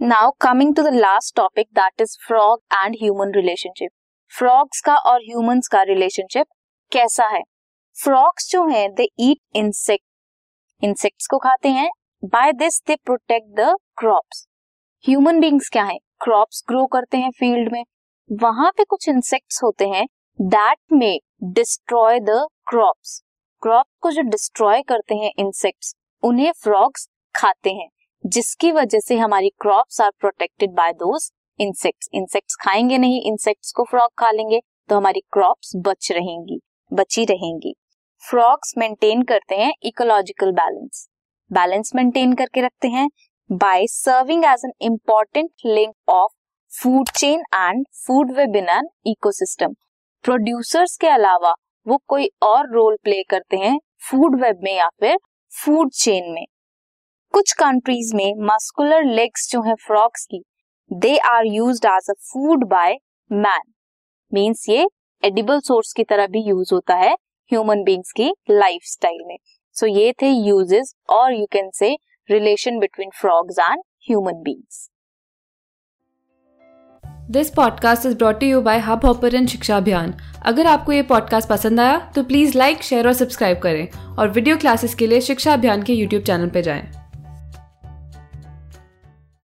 Now coming to the last topic that is frog and human relationship frogs का और humans का relationship कैसा है फ्रॉग्स जो हैं दे ईट इंसेक्ट इंसेक्ट्स को खाते हैं by this they protect the crops human beings क्या है क्रॉप्स ग्रो करते हैं फ़ील्ड में वहाँ पे कुछ इंसेक्ट्स होते हैं दैट में डिस्ट्रॉय द क्रॉप्स क्रॉप को जो डिस्ट्रॉय करते हैं इंसेक्ट्स उन्हें फ्रॉग्स खाते हैं जिसकी वजह से हमारी crops are protected by those insects insects खाएँगे नहीं इंसेक्ट्स को फ्रॉग खा लेंगे तो हमारी क्रॉप्स बच रहेंगी, बची रहेंगी। फ्रॉग्स मेंटेन करते हैं इकोलॉजिकल बैलेंस बैलेंस मेंटेन करके रखते हैं by serving as an important link of food chain and food web in an ecosystem producers के अलावा वो कोई और रोल प्ले करते हैं फ़ूड वेब में या फिर फ़ूड चेन में। कुछ कंट्रीज़ में मस्कुलर लेग्स जो है फ्रॉक्स की they are use as a food by man means ये एडिबल सोर्स की तरह भी यूज़ होता है ह्यूमन बींग्स की लाइफ स्टाइल में. सो so, ये थे यूजेस और you can say relation between frogs and human beings this podcast is brought you by Hubhopper Shiksha Abhiyan अगर आपको ये पॉडकास्ट पसंद आया तो प्लीज़ लाइक शेयर और सब्सक्राइब करें और वीडियो क्लासेस के लिए शिक्षा अभियान के यूट्यूब चैनल पर जाएँ।